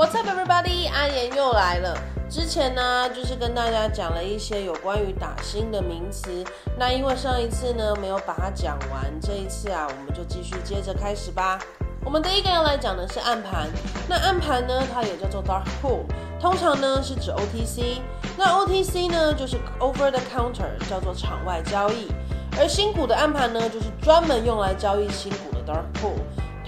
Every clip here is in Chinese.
What's up, everybody？阿言又来了。之前呢，就是跟大家讲了一些有关于打新的名词。那因为上一次呢没有把它讲完，这一次啊，我们就继续接着开始吧。我们第一个要来讲的是暗盘。那暗盘呢，它也叫做 dark pool，通常呢是指 OTC。那 OTC 呢就是 over the counter，叫做场外交易。而新股的暗盘呢，就是专门用来交易新股的 dark pool。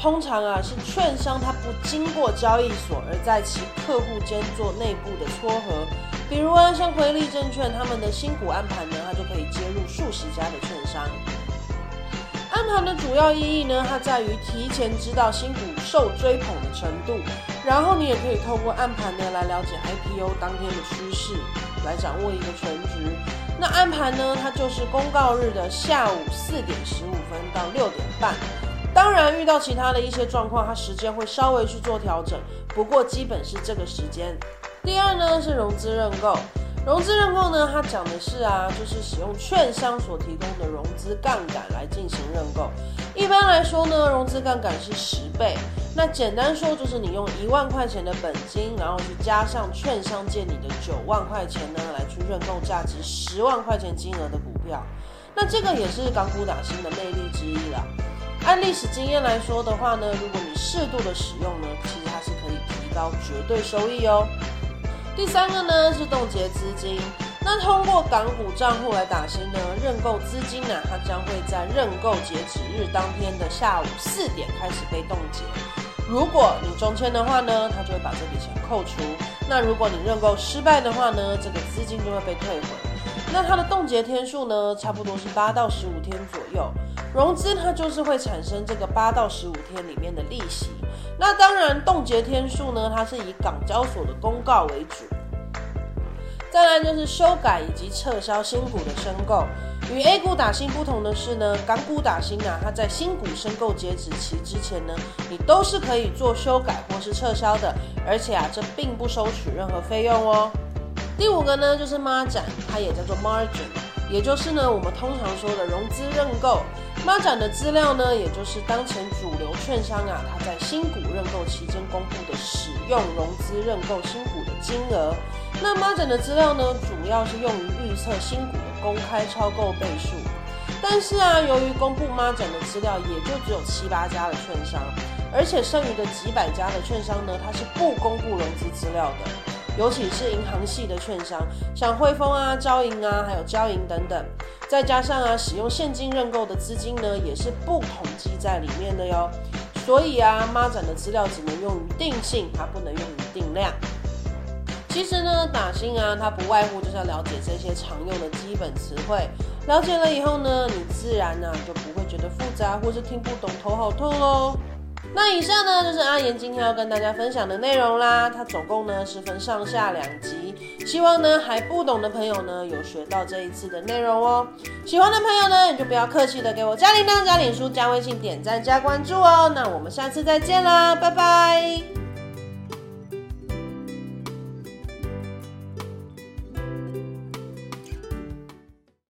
通常啊，是券商它不经过交易所，而在其客户间做内部的撮合。比如啊，像辉利证券他们的新股暗盘呢，它就可以接入数十家的券商。暗盘的主要意义呢，它在于提前知道新股受追捧的程度，然后你也可以透过暗盘呢来了解 IPO 当天的趋势，来掌握一个全局。那暗盘呢，它就是公告日的下午四点十五分到六点半。当然，遇到其他的一些状况，它时间会稍微去做调整，不过基本是这个时间。第二呢是融资认购，融资认购呢，它讲的是啊，就是使用券商所提供的融资杠杆来进行认购。一般来说呢，融资杠杆是十倍。那简单说就是你用一万块钱的本金，然后去加上券商借你的九万块钱呢，来去认购价值十万块钱金额的股票。那这个也是港股打新的魅力之一啦。按历史经验来说的话呢，如果你适度的使用呢，其实它是可以提高绝对收益哦。第三个呢是冻结资金，那通过港股账户来打新呢，认购资金呢，它将会在认购截止日当天的下午四点开始被冻结。如果你中签的话呢，它就会把这笔钱扣除；那如果你认购失败的话呢，这个资金就会被退回。那它的冻结天数呢，差不多是八到十五天左右。融资它就是会产生这个八到十五天里面的利息，那当然冻结天数呢，它是以港交所的公告为主。再来就是修改以及撤销新股的申购，与 A 股打新不同的是呢，港股打新啊，它在新股申购截止期之前呢，你都是可以做修改或是撤销的，而且啊，这并不收取任何费用哦。第五个呢就是孖展，它也叫做 margin，也就是呢我们通常说的融资认购。孖展的资料呢，也就是当前主流券商啊，它在新股认购期间公布的使用融资认购新股的金额。那孖展的资料呢，主要是用于预测新股的公开超购倍数。但是啊，由于公布孖展的资料也就只有七八家的券商，而且剩余的几百家的券商呢，它是不公布融资资料的。尤其是银行系的券商，像汇丰啊、招银啊，还有交银等等，再加上啊，使用现金认购的资金呢，也是不统计在里面的哟。所以啊，妈展的资料只能用于定性，它不能用于定量。其实呢，打新啊，它不外乎就是要了解这些常用的基本词汇，了解了以后呢，你自然呢就不会觉得复杂或是听不懂头好痛喽。那以上呢就是阿言今天要跟大家分享的内容啦，它总共呢是分上下两集，希望呢还不懂的朋友呢有学到这一次的内容哦。喜欢的朋友呢你就不要客气的给我加铃铛、加脸书、加微信、点赞、加关注哦。那我们下次再见啦，拜拜。